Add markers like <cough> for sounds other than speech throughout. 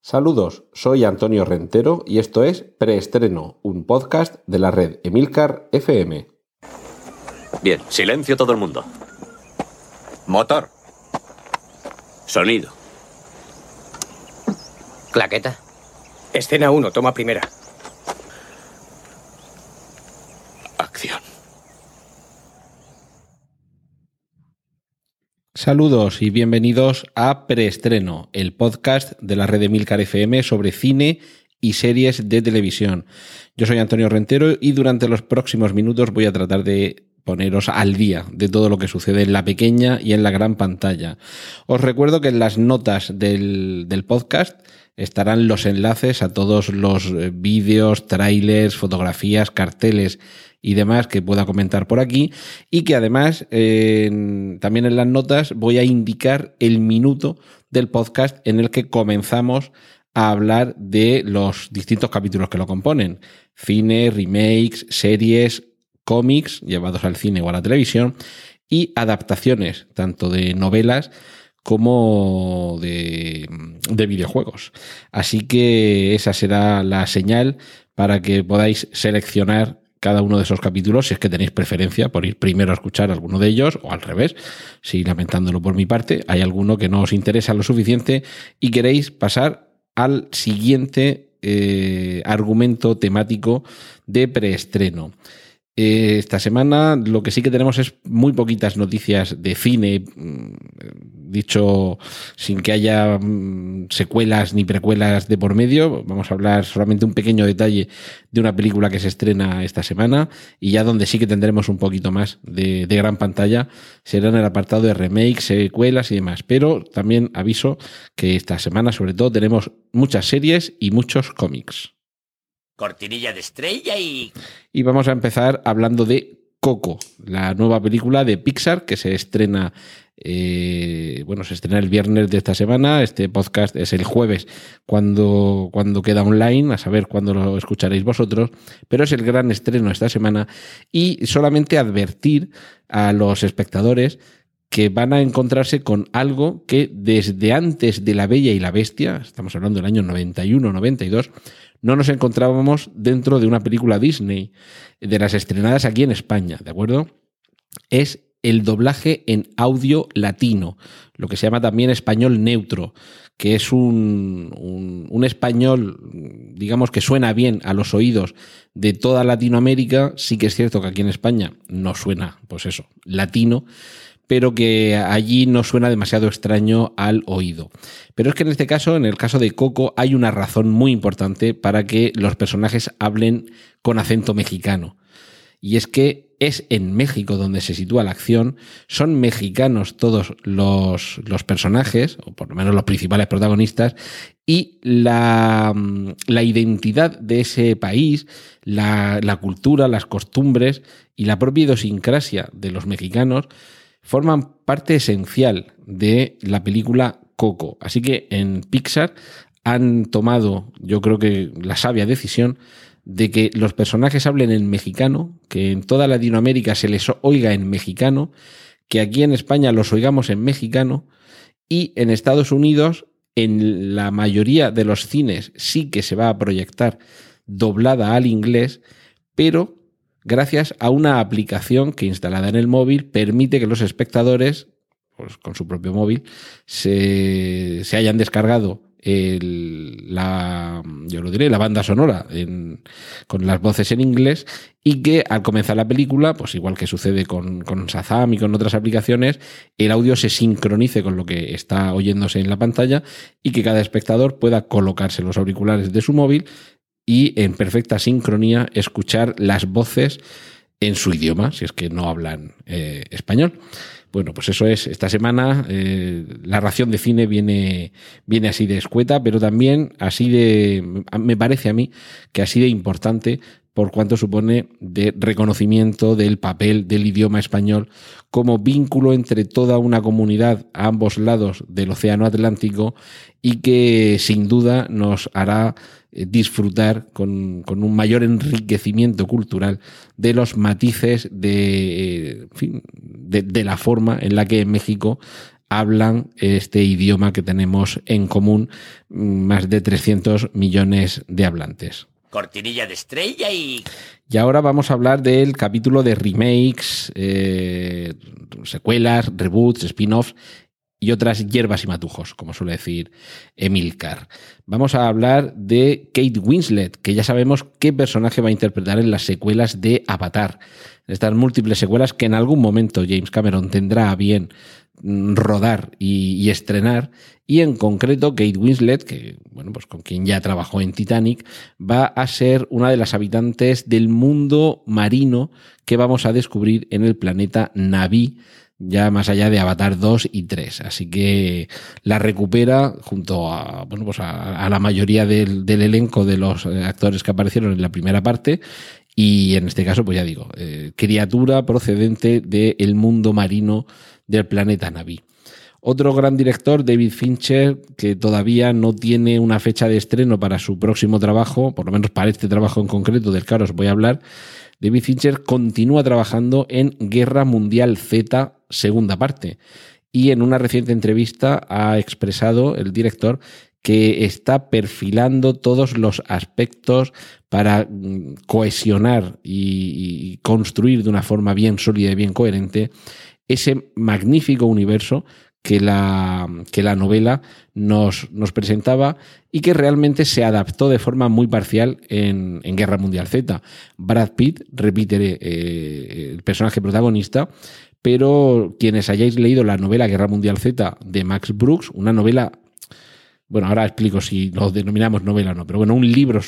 Saludos, soy Antonio Rentero y esto es Preestreno, un podcast de la red Emilcar FM. Bien, silencio todo el mundo. Motor. Sonido. Claqueta. Escena 1, toma primera. Acción. Saludos y bienvenidos a Preestreno, el podcast de la red de Milcar FM sobre cine y series de televisión. Yo soy Antonio Rentero y durante los próximos minutos voy a tratar de poneros al día de todo lo que sucede en la pequeña y en la gran pantalla. Os recuerdo que en las notas del, del podcast estarán los enlaces a todos los eh, vídeos, trailers, fotografías, carteles y demás que pueda comentar por aquí y que además también en las notas voy a indicar el minuto del podcast en el que comenzamos a hablar de los distintos capítulos que lo componen. Cine, remakes, series, cómics llevados al cine o a la televisión y adaptaciones tanto de novelas como de, de, videojuegos. Así que esa será la señal para que podáis seleccionar cada uno de esos capítulos si es que tenéis preferencia por ir primero a escuchar alguno de ellos o al revés, si lamentándolo por mi parte, hay alguno que no os interesa lo suficiente y queréis pasar al siguiente eh, argumento temático de preestreno. Eh, esta semana lo que sí que tenemos es muy poquitas noticias de cine, mm, dicho sin que haya mm, secuelas ni precuelas de por medio. Vamos a hablar solamente un pequeño detalle de una película que se estrena esta semana y ya donde sí que tendremos un poquito más de, gran pantalla será en el apartado de remakes, secuelas y demás. Pero también aviso que esta semana sobre todo tenemos muchas series y muchos cómics cortinilla de estrella y... Y vamos a empezar hablando de Coco, la nueva película de Pixar que se estrena, eh, bueno, se estrena el viernes de esta semana, este podcast es el jueves cuando, cuando queda online, a saber cuándo lo escucharéis vosotros, pero es el gran estreno esta semana y solamente advertir a los espectadores que van a encontrarse con algo que desde antes de La Bella y la Bestia, estamos hablando del año 91-92, no nos encontrábamos dentro de una película Disney, de las estrenadas aquí en España, ¿de acuerdo? Es el doblaje en audio latino, lo que se llama también español neutro, que es un, un, un, español, digamos que suena bien a los oídos de toda Latinoamérica, sí que es cierto que aquí en España no suena, pues eso, latino, pero que allí no suena demasiado extraño al oído. Pero es que en este caso, en el caso de Coco, hay una razón muy importante para que los personajes hablen con acento mexicano. Y es que es en México donde se sitúa la acción, son mexicanos todos los, los personajes, o por lo menos los principales protagonistas, y la, la identidad de ese país, la, la cultura, las costumbres y la propia idiosincrasia de los mexicanos forman parte esencial de la película Coco. Así que en Pixar han tomado, yo creo que la sabia decisión de que los personajes hablen en mexicano, que en toda Latinoamérica se les oiga en mexicano, que aquí en España los oigamos en mexicano y en Estados Unidos en la mayoría de los cines sí que se va a proyectar doblada al inglés, pero gracias a una aplicación que instalada en el móvil permite que los espectadores, pues, con su propio móvil, se, se hayan descargado el, la, yo lo diré, la banda sonora en, con las voces en inglés y que al comenzar la película, pues igual que sucede con, con y con otras aplicaciones, el audio se sincronice con lo que está oyéndose en la pantalla y que cada espectador pueda colocarse los auriculares de su móvil y en perfecta sincronía escuchar las voces en su idioma, si es que no hablan eh, español. Bueno, pues eso es, esta semana eh, la ración de cine viene, viene así de escueta, pero también así de, me parece a mí que así de importante por cuanto supone de reconocimiento del papel del idioma español como vínculo entre toda una comunidad a ambos lados del Océano Atlántico y que sin duda nos hará eh, disfrutar con, un mayor enriquecimiento cultural de los matices fin, de, de, la forma en la que en México hablan este idioma que tenemos en común mm, más de 300 millones de hablantes. Cortinilla de estrella y... Y ahora vamos a hablar del capítulo de remakes, eh, secuelas, reboots, spin-offs y otras hierbas y matujos, como suele decir Emilcar. Vamos a hablar de Kate Winslet, que ya sabemos qué personaje va a interpretar en las secuelas de Avatar. Estas múltiples secuelas que en algún momento James Cameron tendrá a bien rodar y, estrenar y en concreto Kate Winslet que bueno pues con quien ya trabajó en Titanic va a ser una de las habitantes del mundo marino que vamos a descubrir en el planeta Naví ya más allá de Avatar 2 y 3. Así que la recupera junto a, bueno, pues a, la mayoría del, del, elenco de los eh, actores que aparecieron en la primera parte. Y en este caso, pues ya digo, eh, criatura procedente del mundo marino del planeta Naví. Otro gran director, David Fincher, que todavía no tiene una fecha de estreno para su próximo trabajo, por lo menos para este trabajo en concreto del que ahora os voy a hablar, David Fincher continúa trabajando en Guerra Mundial Z, segunda parte. Y en una reciente entrevista ha expresado el director que está perfilando todos los aspectos para mm, cohesionar y, y, construir de una forma bien sólida y bien coherente ese magnífico universo que la, que la novela nos, nos, presentaba y que realmente se adaptó de forma muy parcial en, Guerra Mundial Z. Brad Pitt repite eh, el personaje protagonista, pero quienes hayáis leído la novela Guerra Mundial Z de Max Brooks, una novela, bueno, ahora explico si lo denominamos novela o no, pero bueno, un libro,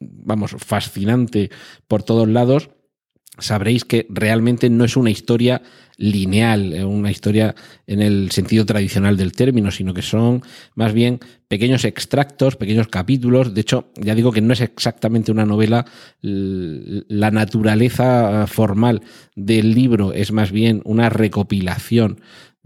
vamos, fascinante por todos lados, sabréis que realmente no es una historia lineal, eh, una historia en el sentido tradicional del término, sino que son más bien pequeños extractos, pequeños capítulos. De hecho, ya digo que no es exactamente una novela. La naturaleza formal del libro es más bien una recopilación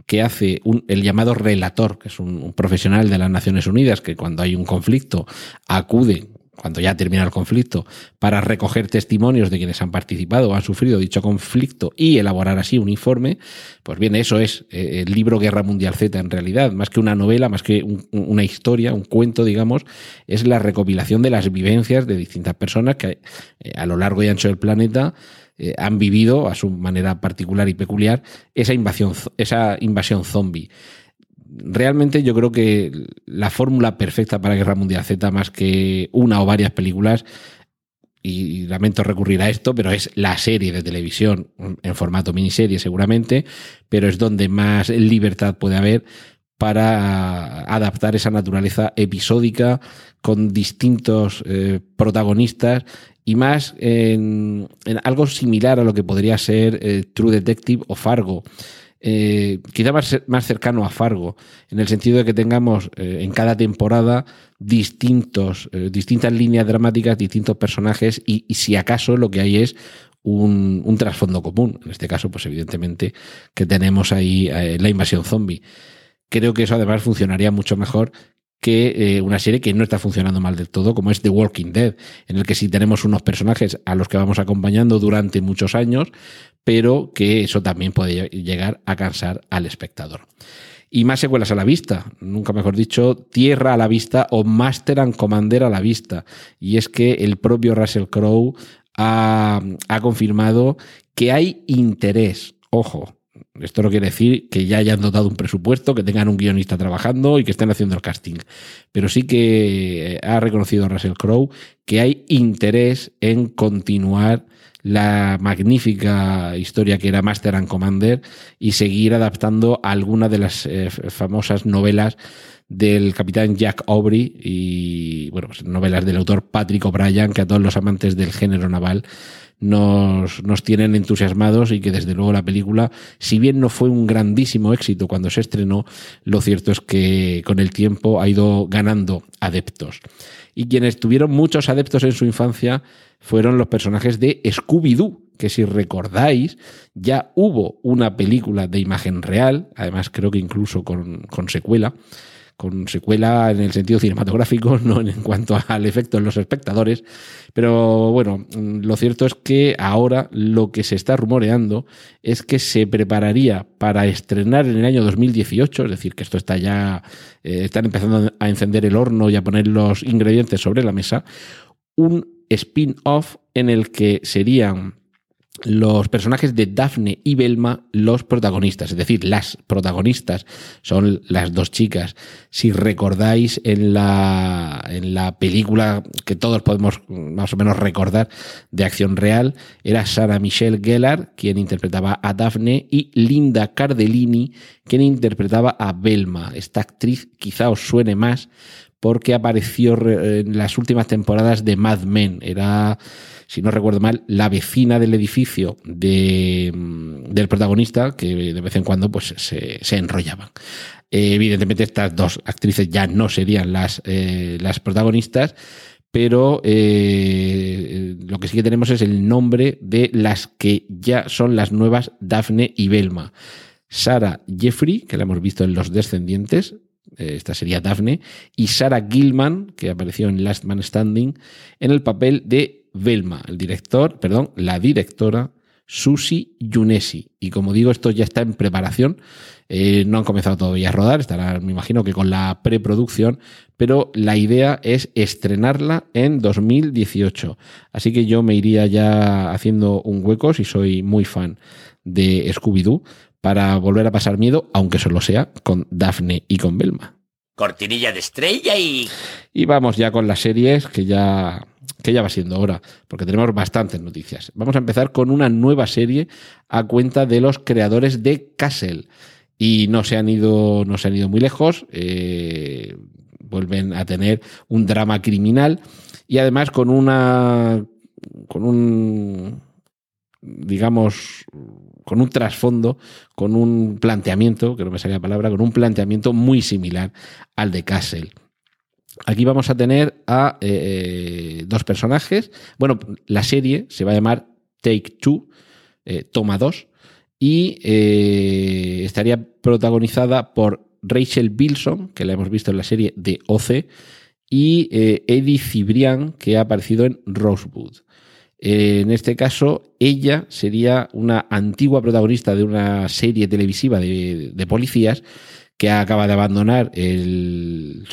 que hace un, el llamado relator, que es un, un, profesional de las Naciones Unidas, que cuando hay un conflicto acude cuando ya termina el conflicto, para recoger testimonios de quienes han participado o han sufrido dicho conflicto y elaborar así un informe, pues bien, eso es eh, el libro Guerra Mundial Z en realidad, más que una novela, más que un, una historia, un cuento, digamos, es la recopilación de las vivencias de distintas personas que eh, a lo largo y ancho del planeta eh, han vivido a su manera particular y peculiar esa invasión, esa invasión zombie realmente yo creo que la fórmula perfecta para Guerra Mundial Z, más que una o varias películas, y lamento recurrir a esto, pero es la serie de televisión en formato miniserie seguramente, pero es donde más libertad puede haber para adaptar esa naturaleza episódica con distintos eh, protagonistas y más en, algo similar a lo que podría ser eh, True Detective o Fargo eh, quizá más, más, cercano a Fargo, en el sentido de que tengamos eh, en cada temporada distintos, eh, distintas líneas dramáticas, distintos personajes y, si acaso lo que hay es un, trasfondo común. En este caso, pues evidentemente que tenemos ahí eh, la invasión zombie. Creo que eso además funcionaría mucho mejor que una serie que no está funcionando mal del todo, como es The Walking Dead, en el que sí tenemos unos personajes a los que vamos acompañando durante muchos años, pero que eso también puede llegar a cansar al espectador. Y más secuelas a la vista, nunca mejor dicho, Tierra a la vista o Master and Commander a la vista. Y es que el propio Russell Crowe ha, ha confirmado que hay interés, ojo, esto no quiere decir que ya hayan dotado un presupuesto, que tengan un guionista trabajando y que estén haciendo el casting. Pero sí que ha reconocido Russell Crowe que hay interés en continuar la magnífica historia que era Master and Commander y seguir adaptando alguna de las eh, famosas novelas del capitán Jack Aubrey y bueno, pues novelas del autor Patrick O'Brien que a todos los amantes del género naval nos, nos tienen entusiasmados y que desde luego la película, si bien no fue un grandísimo éxito cuando se estrenó, lo cierto es que con el tiempo ha ido ganando adeptos. Y quienes tuvieron muchos adeptos en su infancia fueron los personajes de Scooby-Doo, que si recordáis, ya hubo una película de imagen real, además creo que incluso con, con secuela, con secuela en el sentido cinematográfico, <laughs> no en cuanto al efecto en los espectadores. Pero bueno, lo cierto es que ahora lo que se está rumoreando es que se prepararía para estrenar en el año 2018, es decir, que esto está ya, eh, están empezando a encender el horno y a poner los ingredientes sobre la mesa, un spin-off en el que serían los personajes de Daphne y Belma los protagonistas, es decir, las protagonistas son las dos chicas. Si recordáis en la, en la película que todos podemos más o menos recordar de acción real, era Sarah Michelle Gellar quien interpretaba a Daphne y Linda Cardellini quien interpretaba a Belma. Esta actriz quizá os suene más porque apareció en las últimas temporadas de Mad Men. Era si no recuerdo mal, la vecina del edificio mm, del protagonista, que de vez en cuando pues, se, se enrollaban. Eh, evidentemente, estas dos actrices ya no serían las, eh, las protagonistas, pero eh, lo que sí que tenemos es el nombre de las que ya son las nuevas Daphne y Belma. Sara Jeffrey, que la hemos visto en Los Descendientes, esta sería Daphne, y Sara Gilman, que apareció en Last Man Standing, en el papel de Velma, el director, perdón, la directora Susi Yunesi. Y como digo, esto ya está en preparación. Eh, no han comenzado todavía a rodar, estará, me imagino que con la preproducción, pero la idea es estrenarla en 2018. Así que yo me iría ya haciendo un hueco, si soy muy fan de Scooby-Doo, para volver a pasar miedo, aunque solo sea con Daphne y con Velma. Cortinilla de estrella y... Y vamos ya con las series que ya que ya va siendo hora, porque tenemos bastantes noticias. Vamos a empezar con una nueva serie a cuenta de los creadores de Castle. Y no se han ido, no se han ido muy lejos. Eh, vuelven a tener un drama criminal y además con una con un digamos con un trasfondo, con un planteamiento, que no me salía la palabra, con un planteamiento muy similar al de Castle. Aquí vamos a tener a eh, eh, dos personajes. Bueno, la serie se va a llamar Take Two, eh, Toma 2, y estaría protagonizada por Rachel Bilson, que la hemos visto en la serie de OC, y Eddie Cibrián, que ha aparecido en Rosewood. En este caso, ella sería una antigua protagonista de una serie televisiva de policías que acaba de abandonar el,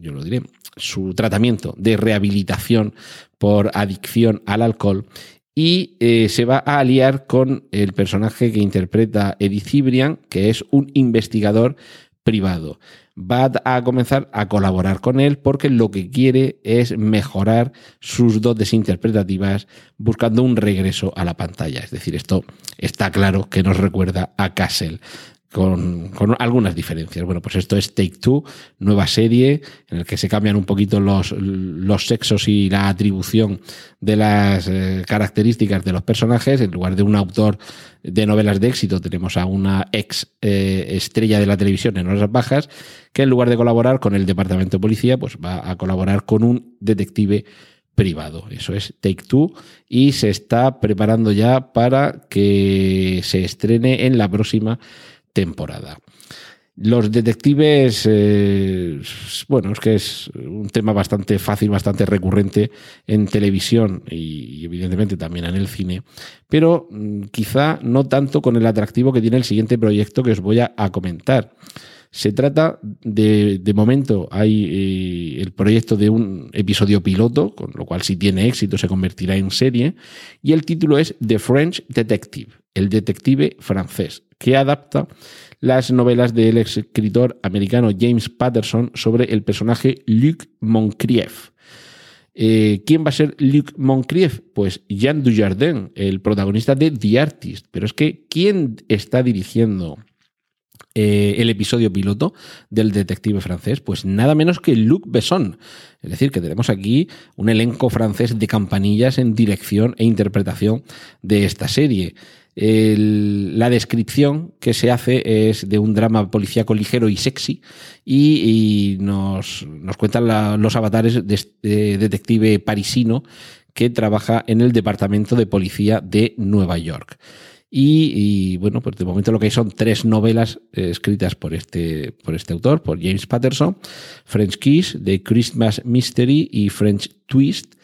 yo lo diré, su tratamiento de rehabilitación por adicción al alcohol y eh, se va a aliar con el personaje que interpreta Eddie Cibrian, que es un investigador privado. Va a comenzar a colaborar con él porque lo que quiere es mejorar sus dotes interpretativas buscando un regreso a la pantalla. Es decir, esto está claro que nos recuerda a Castle con, algunas diferencias. Bueno, pues esto es Take Two, nueva serie en la que se cambian un poquito los, los sexos y la atribución de las eh, características de los personajes. En lugar de un autor de novelas de éxito, tenemos a una ex eh, estrella de la televisión en horas bajas, que en lugar de colaborar con el departamento de policía, pues va a colaborar con un detective privado. Eso es Take Two y se está preparando ya para que se estrene en la próxima temporada. Los detectives, eh, bueno, es que es un tema bastante fácil, bastante recurrente en televisión y, evidentemente también en el cine, pero mm, quizá no tanto con el atractivo que tiene el siguiente proyecto que os voy a, comentar. Se trata de, de momento, hay eh, el proyecto de un episodio piloto, con lo cual si tiene éxito se convertirá en serie, y el título es The French Detective, el detective francés que adapta las novelas del escritor americano James Patterson sobre el personaje Luc Moncrief. Eh, ¿Quién va a ser Luc Moncrief? Pues Jean Dujardin, el protagonista de The Artist. Pero es que, ¿quién está dirigiendo eh, el episodio piloto del detective francés? Pues nada menos que Luc Besson. Es decir, que tenemos aquí un elenco francés de campanillas en dirección e interpretación de esta serie la descripción que se hace es de un drama policíaco ligero y sexy y, nos, nos, cuentan los avatares de este detective parisino que trabaja en el Departamento de Policía de Nueva York. Y, bueno, pues de momento lo que hay son tres novelas eh, escritas por este, por este autor, por James Patterson, French Kiss, The Christmas Mystery y French Twist.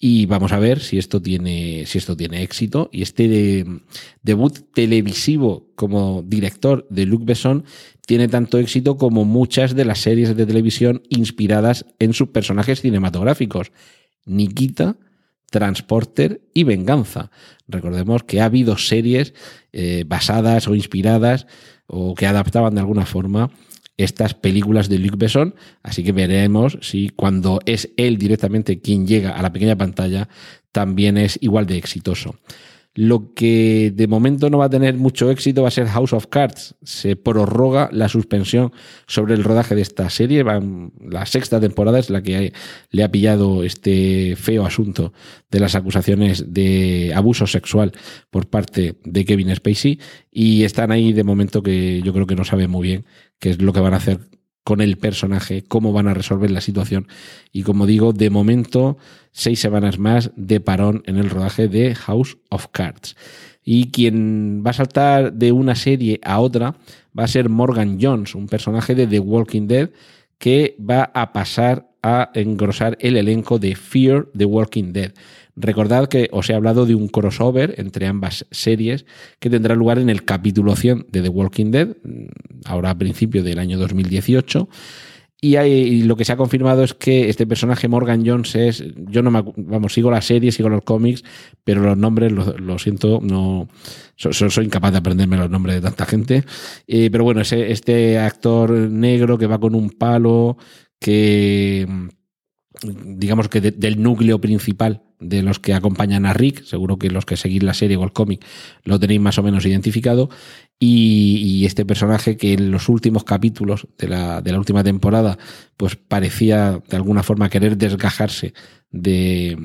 Y vamos a ver si esto tiene, si esto tiene éxito. Y este debut televisivo como director de Luc Besson tiene tanto éxito como muchas de las series de televisión inspiradas en sus personajes cinematográficos. Nikita, Transporter y Venganza. Recordemos que ha habido series eh, basadas o inspiradas o que adaptaban de alguna forma estas películas de Luc Besson, así que veremos si cuando es él directamente quien llega a la pequeña pantalla también es igual de exitoso. Lo que de momento no va a tener mucho éxito va a ser House of Cards. Se prorroga la suspensión sobre el rodaje de esta serie. La sexta temporada es la que le ha pillado este feo asunto de las acusaciones de abuso sexual por parte de Kevin Spacey. Y están ahí de momento que yo creo que no sabe muy bien qué es lo que van a hacer con el personaje, cómo van a resolver la situación. Y como digo, de momento, seis semanas más de parón en el rodaje de House of Cards. Y quien va a saltar de una serie a otra va a ser Morgan Jones, un personaje de The Walking Dead que va a pasar a engrosar el elenco de Fear the Walking Dead. Recordad que os he hablado de un crossover entre ambas series que tendrá lugar en el capítulo 100 de The Walking Dead, mm, ahora a principio del año 2018. Y, lo que se ha confirmado es que este personaje Morgan Jones es, yo no me, vamos, sigo la serie, sigo los cómics, pero los nombres, lo, siento, no, soy incapaz de aprenderme los nombres de tanta gente. Eh, pero bueno, ese, este actor negro que va con un palo, que digamos que del núcleo principal de los que acompañan a Rick, seguro que los que seguís la serie o el cómic lo tenéis más o menos identificado, y, este personaje que en los últimos capítulos de la, de la, última temporada pues parecía de alguna forma querer desgajarse de,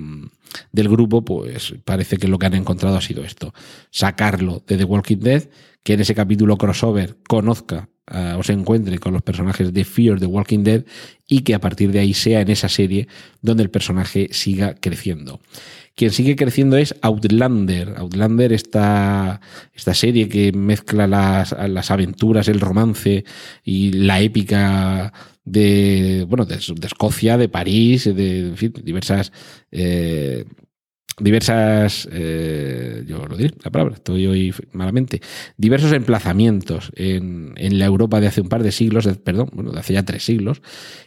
del grupo, pues parece que lo que han encontrado ha sido esto, sacarlo de The Walking Dead, que en ese capítulo crossover conozca uh, o se encuentre con los personajes de Fear the Walking Dead y que a partir de ahí sea en esa serie donde el personaje siga creciendo. Quien sigue creciendo es Outlander. Outlander, esta, esta serie que mezcla las, las aventuras, el romance y la épica de, bueno, de, Escocia, de París, de diversas eh, diversas, eh, yo lo diré, la palabra, estoy hoy malamente, diversos emplazamientos en, en, la Europa de hace un par de siglos, perdón, bueno, de hace ya tres siglos,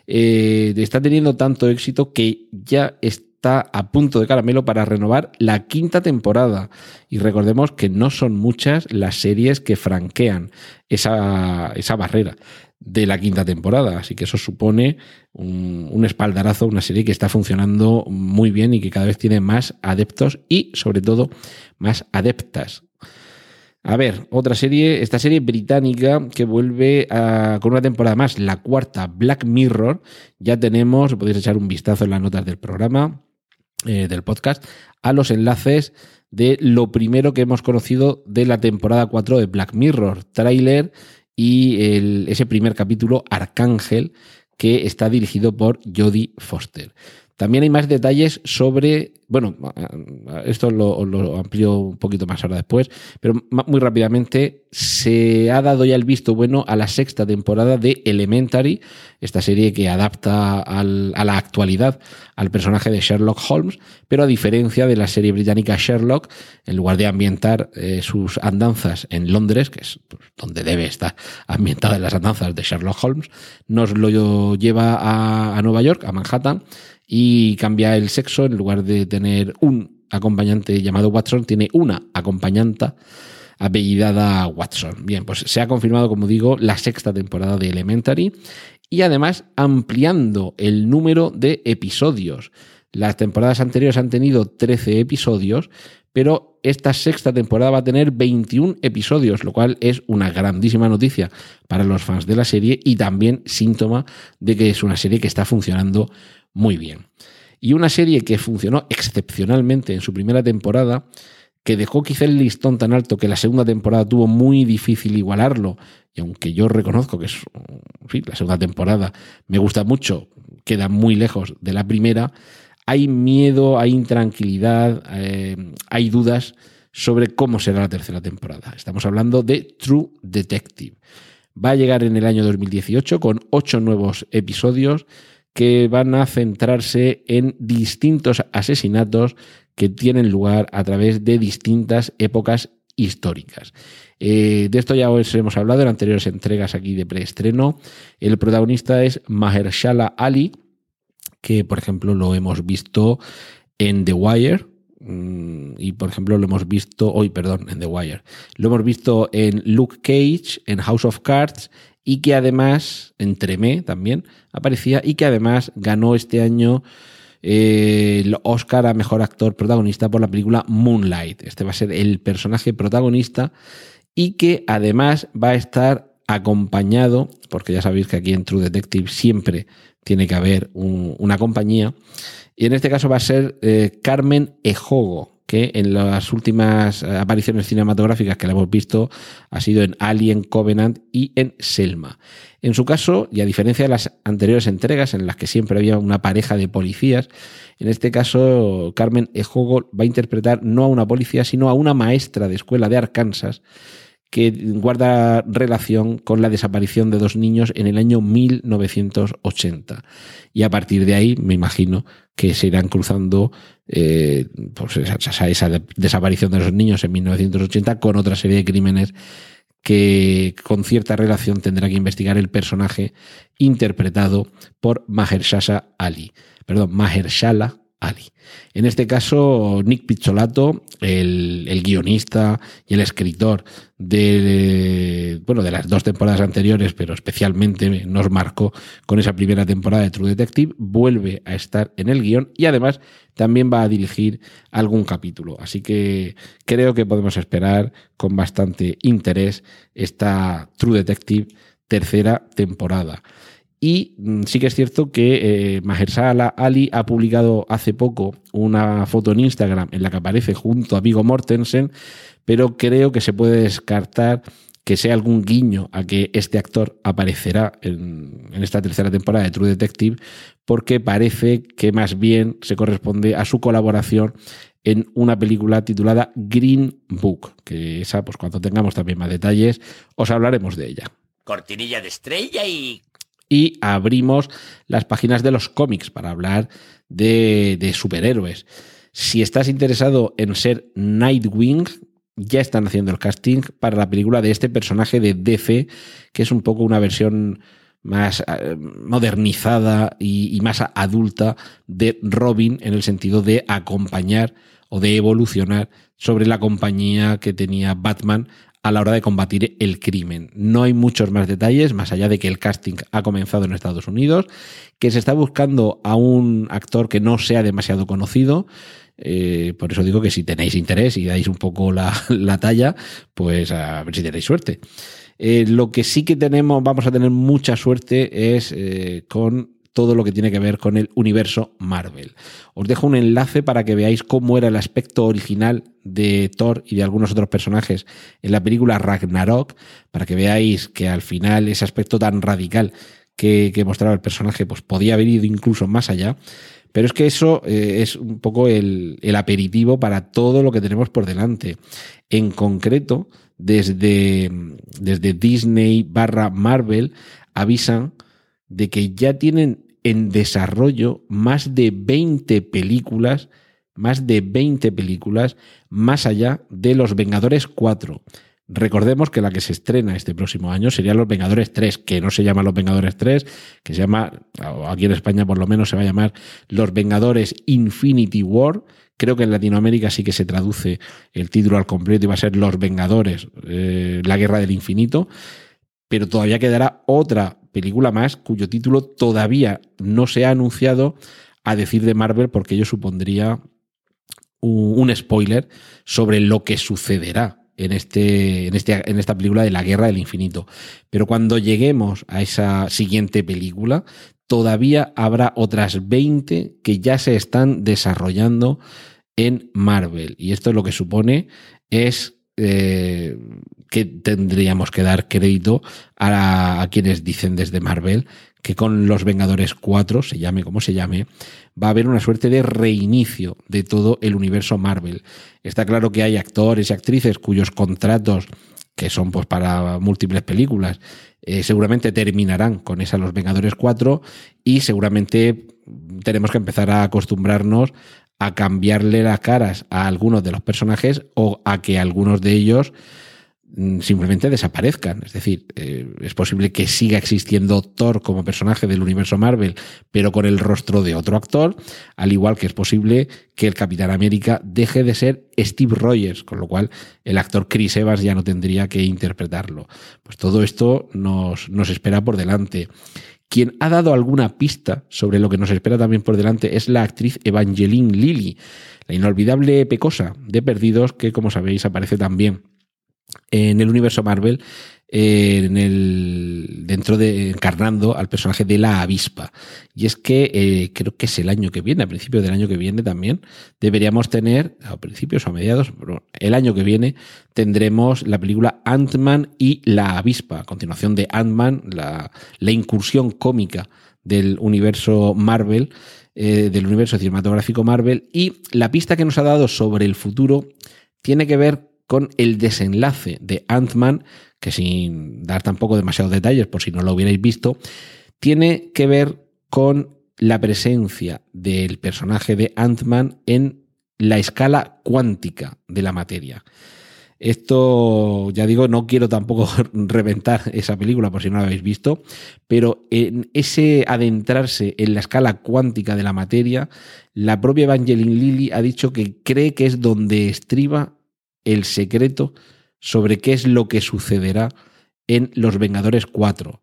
eh, está teniendo tanto éxito que ya está a punto de caramelo para renovar la quinta temporada. Y recordemos que no son muchas las series que franquean esa, esa barrera de la quinta temporada. Así que eso supone un, espaldarazo, una serie que está funcionando muy bien y que cada vez tiene más adeptos y sobre todo más adeptas. A ver, otra serie, esta serie británica que vuelve con una temporada más, la cuarta, Black Mirror. Ya tenemos, podéis echar un vistazo en las notas del programa, eh, del podcast, a los enlaces de lo primero que hemos conocido de la temporada 4 de Black Mirror, tráiler y ese primer capítulo, Arcángel, que está dirigido por Jodie Foster. También hay más detalles sobre, bueno, esto lo, lo amplío un poquito más ahora después, pero muy rápidamente se ha dado ya el visto bueno a la sexta temporada de Elementary, esta serie que adapta a la actualidad al personaje de Sherlock Holmes, pero a diferencia de la serie británica Sherlock, en lugar de ambientar eh, sus andanzas en Londres, que es pues, donde debe estar ambientada las andanzas de Sherlock Holmes, nos lo lleva a Nueva York, a Manhattan, y cambia el sexo, en lugar de tener un acompañante llamado Watson, tiene una acompañanta apellidada Watson. Bien, pues se ha confirmado, como digo, la sexta temporada de Elementary y además ampliando el número de episodios. Las temporadas anteriores han tenido 13 episodios, pero esta sexta temporada va a tener 21 episodios, lo cual es una grandísima noticia para los fans de la serie y también síntoma de que es una serie que está funcionando muy bien. Y una serie que funcionó excepcionalmente en su primera temporada, que dejó quizá el listón tan alto que la segunda temporada tuvo muy difícil igualarlo, y aunque yo reconozco que es, la segunda temporada me gusta mucho, queda muy lejos de la primera, hay miedo, hay intranquilidad, eh, hay dudas sobre cómo será la tercera temporada. Estamos hablando de True Detective. Va a llegar en el año 2018 con ocho nuevos episodios que van a centrarse en distintos asesinatos que tienen lugar a través de distintas épocas históricas. Eh, de esto ya os hemos hablado en anteriores entregas aquí de preestreno. El protagonista es Mahershala Ali, que por ejemplo lo hemos visto en The Wire, mm, y por ejemplo lo hemos visto hoy, perdón, en The Wire. Lo hemos visto en Luke Cage, en House of Cards y que además, en Tremé también aparecía y que además ganó este año eh, el Oscar a Mejor Actor Protagonista por la película Moonlight. Este va a ser el personaje protagonista y que además va a estar acompañado, porque ya sabéis que aquí en True Detective siempre tiene que haber una compañía, y en este caso va a ser eh, Carmen Ejogo, que en las últimas eh, apariciones cinematográficas que la hemos visto ha sido en Alien Covenant y en Selma. En su caso, y a diferencia de las anteriores entregas en las que siempre había una pareja de policías, en este caso Carmen Ejogo va a interpretar no a una policía, sino a una maestra de escuela de Arkansas que guarda relación con la desaparición de dos niños en el año 1980. Y a partir de ahí, me imagino que se irán cruzando eh, pues esa, esa, desaparición de los niños en 1980 con otra serie de crímenes que con cierta relación tendrá que investigar el personaje interpretado por Mahershala Ali. Perdón, Mahershala Ali. En este caso, Nick Pizzolato, el, guionista y el escritor de, bueno, de las dos temporadas anteriores, pero especialmente nos marcó con esa primera temporada de True Detective, vuelve a estar en el guion y además también va a dirigir algún capítulo. Así que creo que podemos esperar con bastante interés esta True Detective tercera temporada. Y mm, sí que es cierto que eh, Mahershala Ali ha publicado hace poco una foto en Instagram en la que aparece junto a Vigo Mortensen, pero creo que se puede descartar que sea algún guiño a que este actor aparecerá en, en, esta tercera temporada de True Detective, porque parece que más bien se corresponde a su colaboración en una película titulada Green Book, que esa, pues cuando tengamos también más detalles, os hablaremos de ella. Cortinilla de estrella y y abrimos las páginas de los cómics para hablar de, de, superhéroes. Si estás interesado en ser Nightwing, ya están haciendo el casting para la película de este personaje de DC, que es un poco una versión más eh, modernizada y, y más adulta de Robin en el sentido de acompañar o de evolucionar sobre la compañía que tenía Batman a la hora de combatir el crimen. No hay muchos más detalles, más allá de que el casting ha comenzado en Estados Unidos, que se está buscando a un actor que no sea demasiado conocido. Eh, por eso digo que si tenéis interés y dais un poco la, <laughs> la talla, pues a ver si tenéis suerte. Eh, lo que sí que tenemos, vamos a tener mucha suerte es eh, con todo lo que tiene que ver con el universo Marvel. Os dejo un enlace para que veáis cómo era el aspecto original de Thor y de algunos otros personajes en la película Ragnarok, para que veáis que al final ese aspecto tan radical que, mostraba el personaje pues podía haber ido incluso más allá. Pero es que eso eh, es un poco el, el aperitivo para todo lo que tenemos por delante. En concreto, desde, desde Disney barra Marvel avisan de que ya tienen en desarrollo más de 20 películas, más de 20 películas, más allá de Los Vengadores 4. Recordemos que la que se estrena este próximo año sería Los Vengadores 3, que no se llama Los Vengadores 3, que se llama, aquí en España por lo menos se va a llamar Los Vengadores Infinity War. Creo que en Latinoamérica sí que se traduce el título al completo y va a ser Los Vengadores, eh, la Guerra del Infinito. Pero todavía quedará otra película más cuyo título todavía no se ha anunciado a decir de Marvel porque ello supondría un, spoiler sobre lo que sucederá en, este, en, este, en esta película de la Guerra del Infinito. Pero cuando lleguemos a esa siguiente película, todavía habrá otras 20 que ya se están desarrollando en Marvel. Y esto lo que supone es eh, que tendríamos que dar crédito a, quienes dicen desde Marvel que con los Vengadores 4, se llame como se llame, va a haber una suerte de reinicio de todo el universo Marvel. Está claro que hay actores y actrices cuyos contratos que son pues para múltiples películas, eh, seguramente terminarán con esa Los Vengadores 4 y seguramente tenemos que empezar a acostumbrarnos a cambiarle las caras a algunos de los personajes o a que algunos de ellos simplemente desaparezcan. Es decir, eh, es posible que siga existiendo Thor como personaje del universo Marvel, pero con el rostro de otro actor, al igual que es posible que el Capitán América deje de ser Steve Rogers, con lo cual el actor Chris Evans ya no tendría que interpretarlo. Pues todo esto nos, nos espera por delante. Quien ha dado alguna pista sobre lo que nos espera también por delante es la actriz Evangeline Lilly, la inolvidable pecosa de Perdidos, que como sabéis aparece también en el universo Marvel, eh, dentro de encarnando al personaje de la avispa. Y es que eh, creo que es el año que viene, a principios del año que viene también, deberíamos tener, a principios o a mediados, el año que viene tendremos la película Ant-Man y la avispa, a continuación de Ant-Man, la, la incursión cómica del universo Marvel, eh, del universo cinematográfico Marvel, y la pista que nos ha dado sobre el futuro tiene que ver con el desenlace de Ant-Man, que sin dar tampoco demasiados detalles por si no lo hubierais visto, tiene que ver con la presencia del personaje de Ant-Man en la escala cuántica de la materia. Esto, ya digo, no quiero tampoco <laughs> reventar esa película por si no la habéis visto, pero en ese adentrarse en la escala cuántica de la materia, la propia Evangeline Lilly ha dicho que cree que es donde estriba el secreto sobre qué es lo que sucederá en Los Vengadores 4.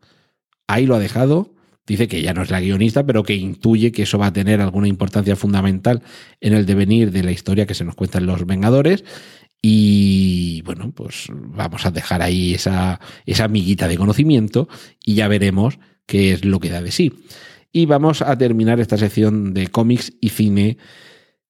Ahí lo ha dejado. Dice que ya no es la guionista, pero que intuye que eso va a tener alguna importancia fundamental en el devenir de la historia que se nos cuenta en Los Vengadores. Y bueno, pues vamos a dejar ahí esa, esa amiguita de conocimiento y ya veremos qué es lo que da de sí. Y vamos a terminar esta sección de cómics y cine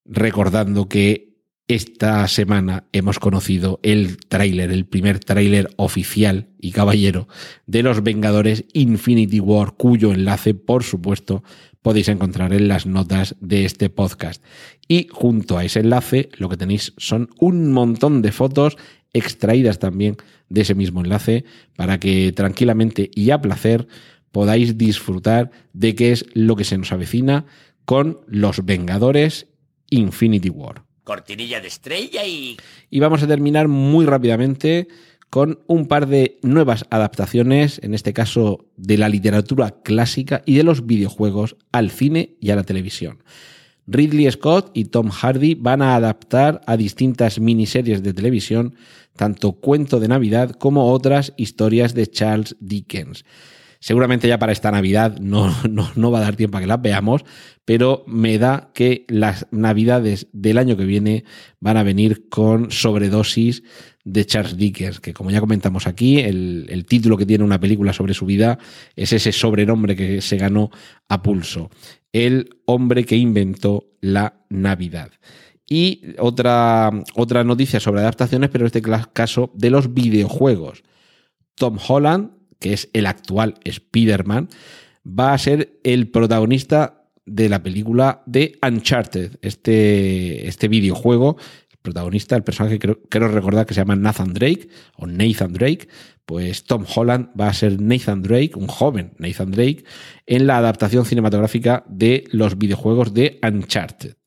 recordando que esta semana hemos conocido el tráiler, el primer tráiler oficial y caballero de los Vengadores Infinity War, cuyo enlace, por supuesto, podéis encontrar en las notas de este podcast. Y junto a ese enlace, lo que tenéis son un montón de fotos extraídas también de ese mismo enlace para que tranquilamente y a placer podáis disfrutar de qué es lo que se nos avecina con los Vengadores Infinity War cortinilla de estrella y... Y vamos a terminar muy rápidamente con un par de nuevas adaptaciones, en este caso de la literatura clásica y de los videojuegos al cine y a la televisión. Ridley Scott y Tom Hardy van a adaptar a distintas miniseries de televisión tanto cuento de Navidad como otras historias de Charles Dickens. Seguramente ya para esta Navidad <laughs> no, no, va a dar tiempo a que las veamos, pero me da que las Navidades del año que viene van a venir con sobredosis de Charles Dickens, que como ya comentamos aquí, el, el título que tiene una película sobre su vida es ese sobrenombre que se ganó a pulso, el hombre que inventó la Navidad. Y otra, otra noticia sobre adaptaciones, pero en este caso de los videojuegos. Tom Holland que es el actual Spider-Man, va a ser el protagonista de la película de Uncharted, este, este videojuego. El protagonista, el personaje, creo, quiero recordar que se llama Nathan Drake o Nathan Drake, pues Tom Holland va a ser Nathan Drake, un joven Nathan Drake, en la adaptación cinematográfica de los videojuegos de Uncharted.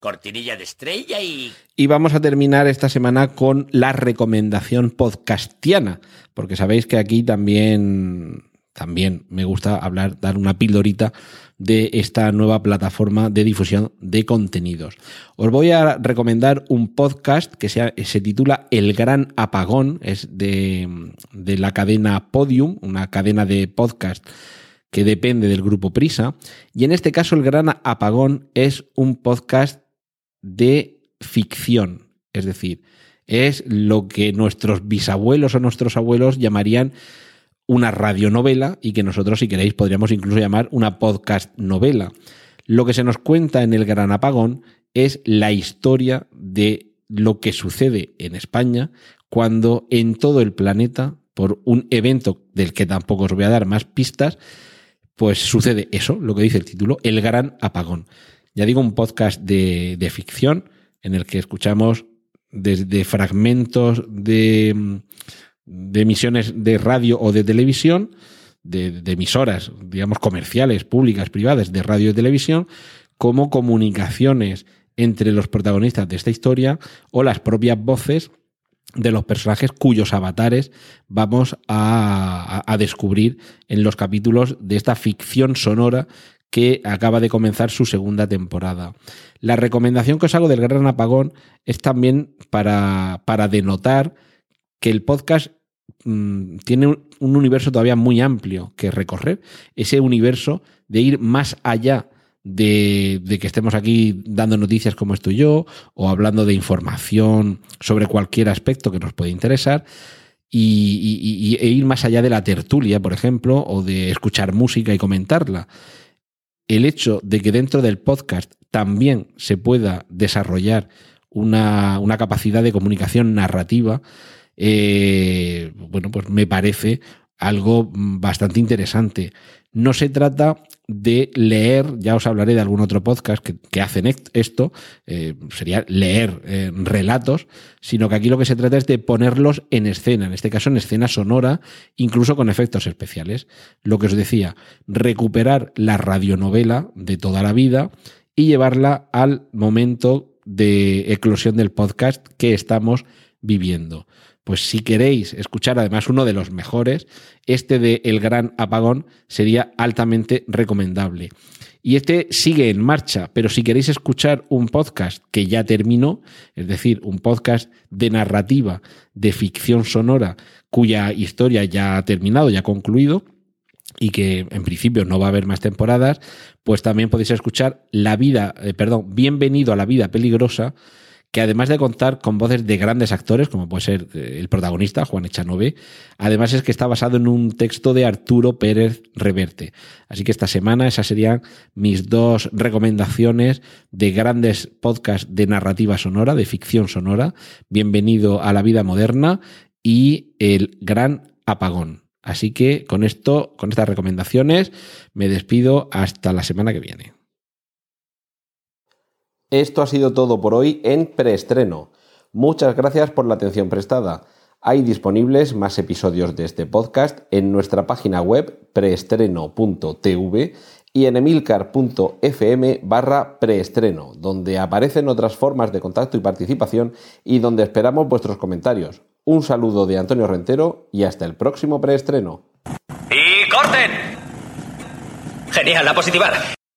Cortinilla de estrella y... Y vamos a terminar esta semana con la recomendación podcastiana, porque sabéis que aquí también, también me gusta hablar, dar una pildorita de esta nueva plataforma de difusión de contenidos. Os voy a recomendar un podcast que se, se titula El Gran Apagón, es de, de la cadena Podium, una cadena de podcast que depende del grupo Prisa. Y en este caso, El Gran Apagón es un podcast de ficción. Es decir, es lo que nuestros bisabuelos o nuestros abuelos llamarían una radionovela y que nosotros, si queréis, podríamos incluso llamar una podcast novela. Lo que se nos cuenta en El Gran Apagón es la historia de lo que sucede en España cuando en todo el planeta, por un evento del que tampoco os voy a dar más pistas, pues sucede eso, lo que dice el título, el gran apagón. Ya digo, un podcast de, de ficción en el que escuchamos desde fragmentos de, emisiones de radio o de televisión, de, de, emisoras, digamos, comerciales, públicas, privadas, de radio y televisión, como comunicaciones entre los protagonistas de esta historia o las propias voces de los personajes cuyos avatares vamos a, a, descubrir en los capítulos de esta ficción sonora que acaba de comenzar su segunda temporada. La recomendación que os hago del Gran Apagón es también para, para denotar que el podcast mmm, tiene un, un universo todavía muy amplio que recorrer, ese universo de ir más allá de, que estemos aquí dando noticias como estoy yo o hablando de información sobre cualquier aspecto que nos puede interesar y, y, e ir más allá de la tertulia, por ejemplo, o de escuchar música y comentarla. El hecho de que dentro del podcast también se pueda desarrollar una, una capacidad de comunicación narrativa, eh, bueno, pues me parece algo bastante interesante. No se trata de leer, ya os hablaré de algún otro podcast que, que hacen esto, eh, sería leer eh, relatos, sino que aquí lo que se trata es de ponerlos en escena, en este caso en escena sonora, incluso con efectos especiales. Lo que os decía, recuperar la radionovela de toda la vida y llevarla al momento de eclosión del podcast que estamos viviendo pues si queréis escuchar además uno de los mejores, este de El Gran Apagón sería altamente recomendable. Y este sigue en marcha, pero si queréis escuchar un podcast que ya terminó, es decir, un podcast de narrativa, de ficción sonora, cuya historia ya ha terminado, ya ha concluido, y que en principio no va a haber más temporadas, pues también podéis escuchar La vida, eh, perdón, Bienvenido a la vida peligrosa, que además de contar con voces de grandes actores, como puede ser eh, el protagonista, Juan Echanove, además es que está basado en un texto de Arturo Pérez Reverte. Así que esta semana esas serían mis dos recomendaciones de grandes podcasts de narrativa sonora, de ficción sonora. Bienvenido a la vida moderna y el gran apagón. Así que con esto, con estas recomendaciones, me despido hasta la semana que viene. Esto ha sido todo por hoy en preestreno. Muchas gracias por la atención prestada. Hay disponibles más episodios de este podcast en nuestra página web preestreno.tv y en emilcar.fm barra preestreno, donde aparecen otras formas de contacto y participación y donde esperamos vuestros comentarios. Un saludo de Antonio Rentero y hasta el próximo preestreno. ¡Y corten! Genial, la positiva.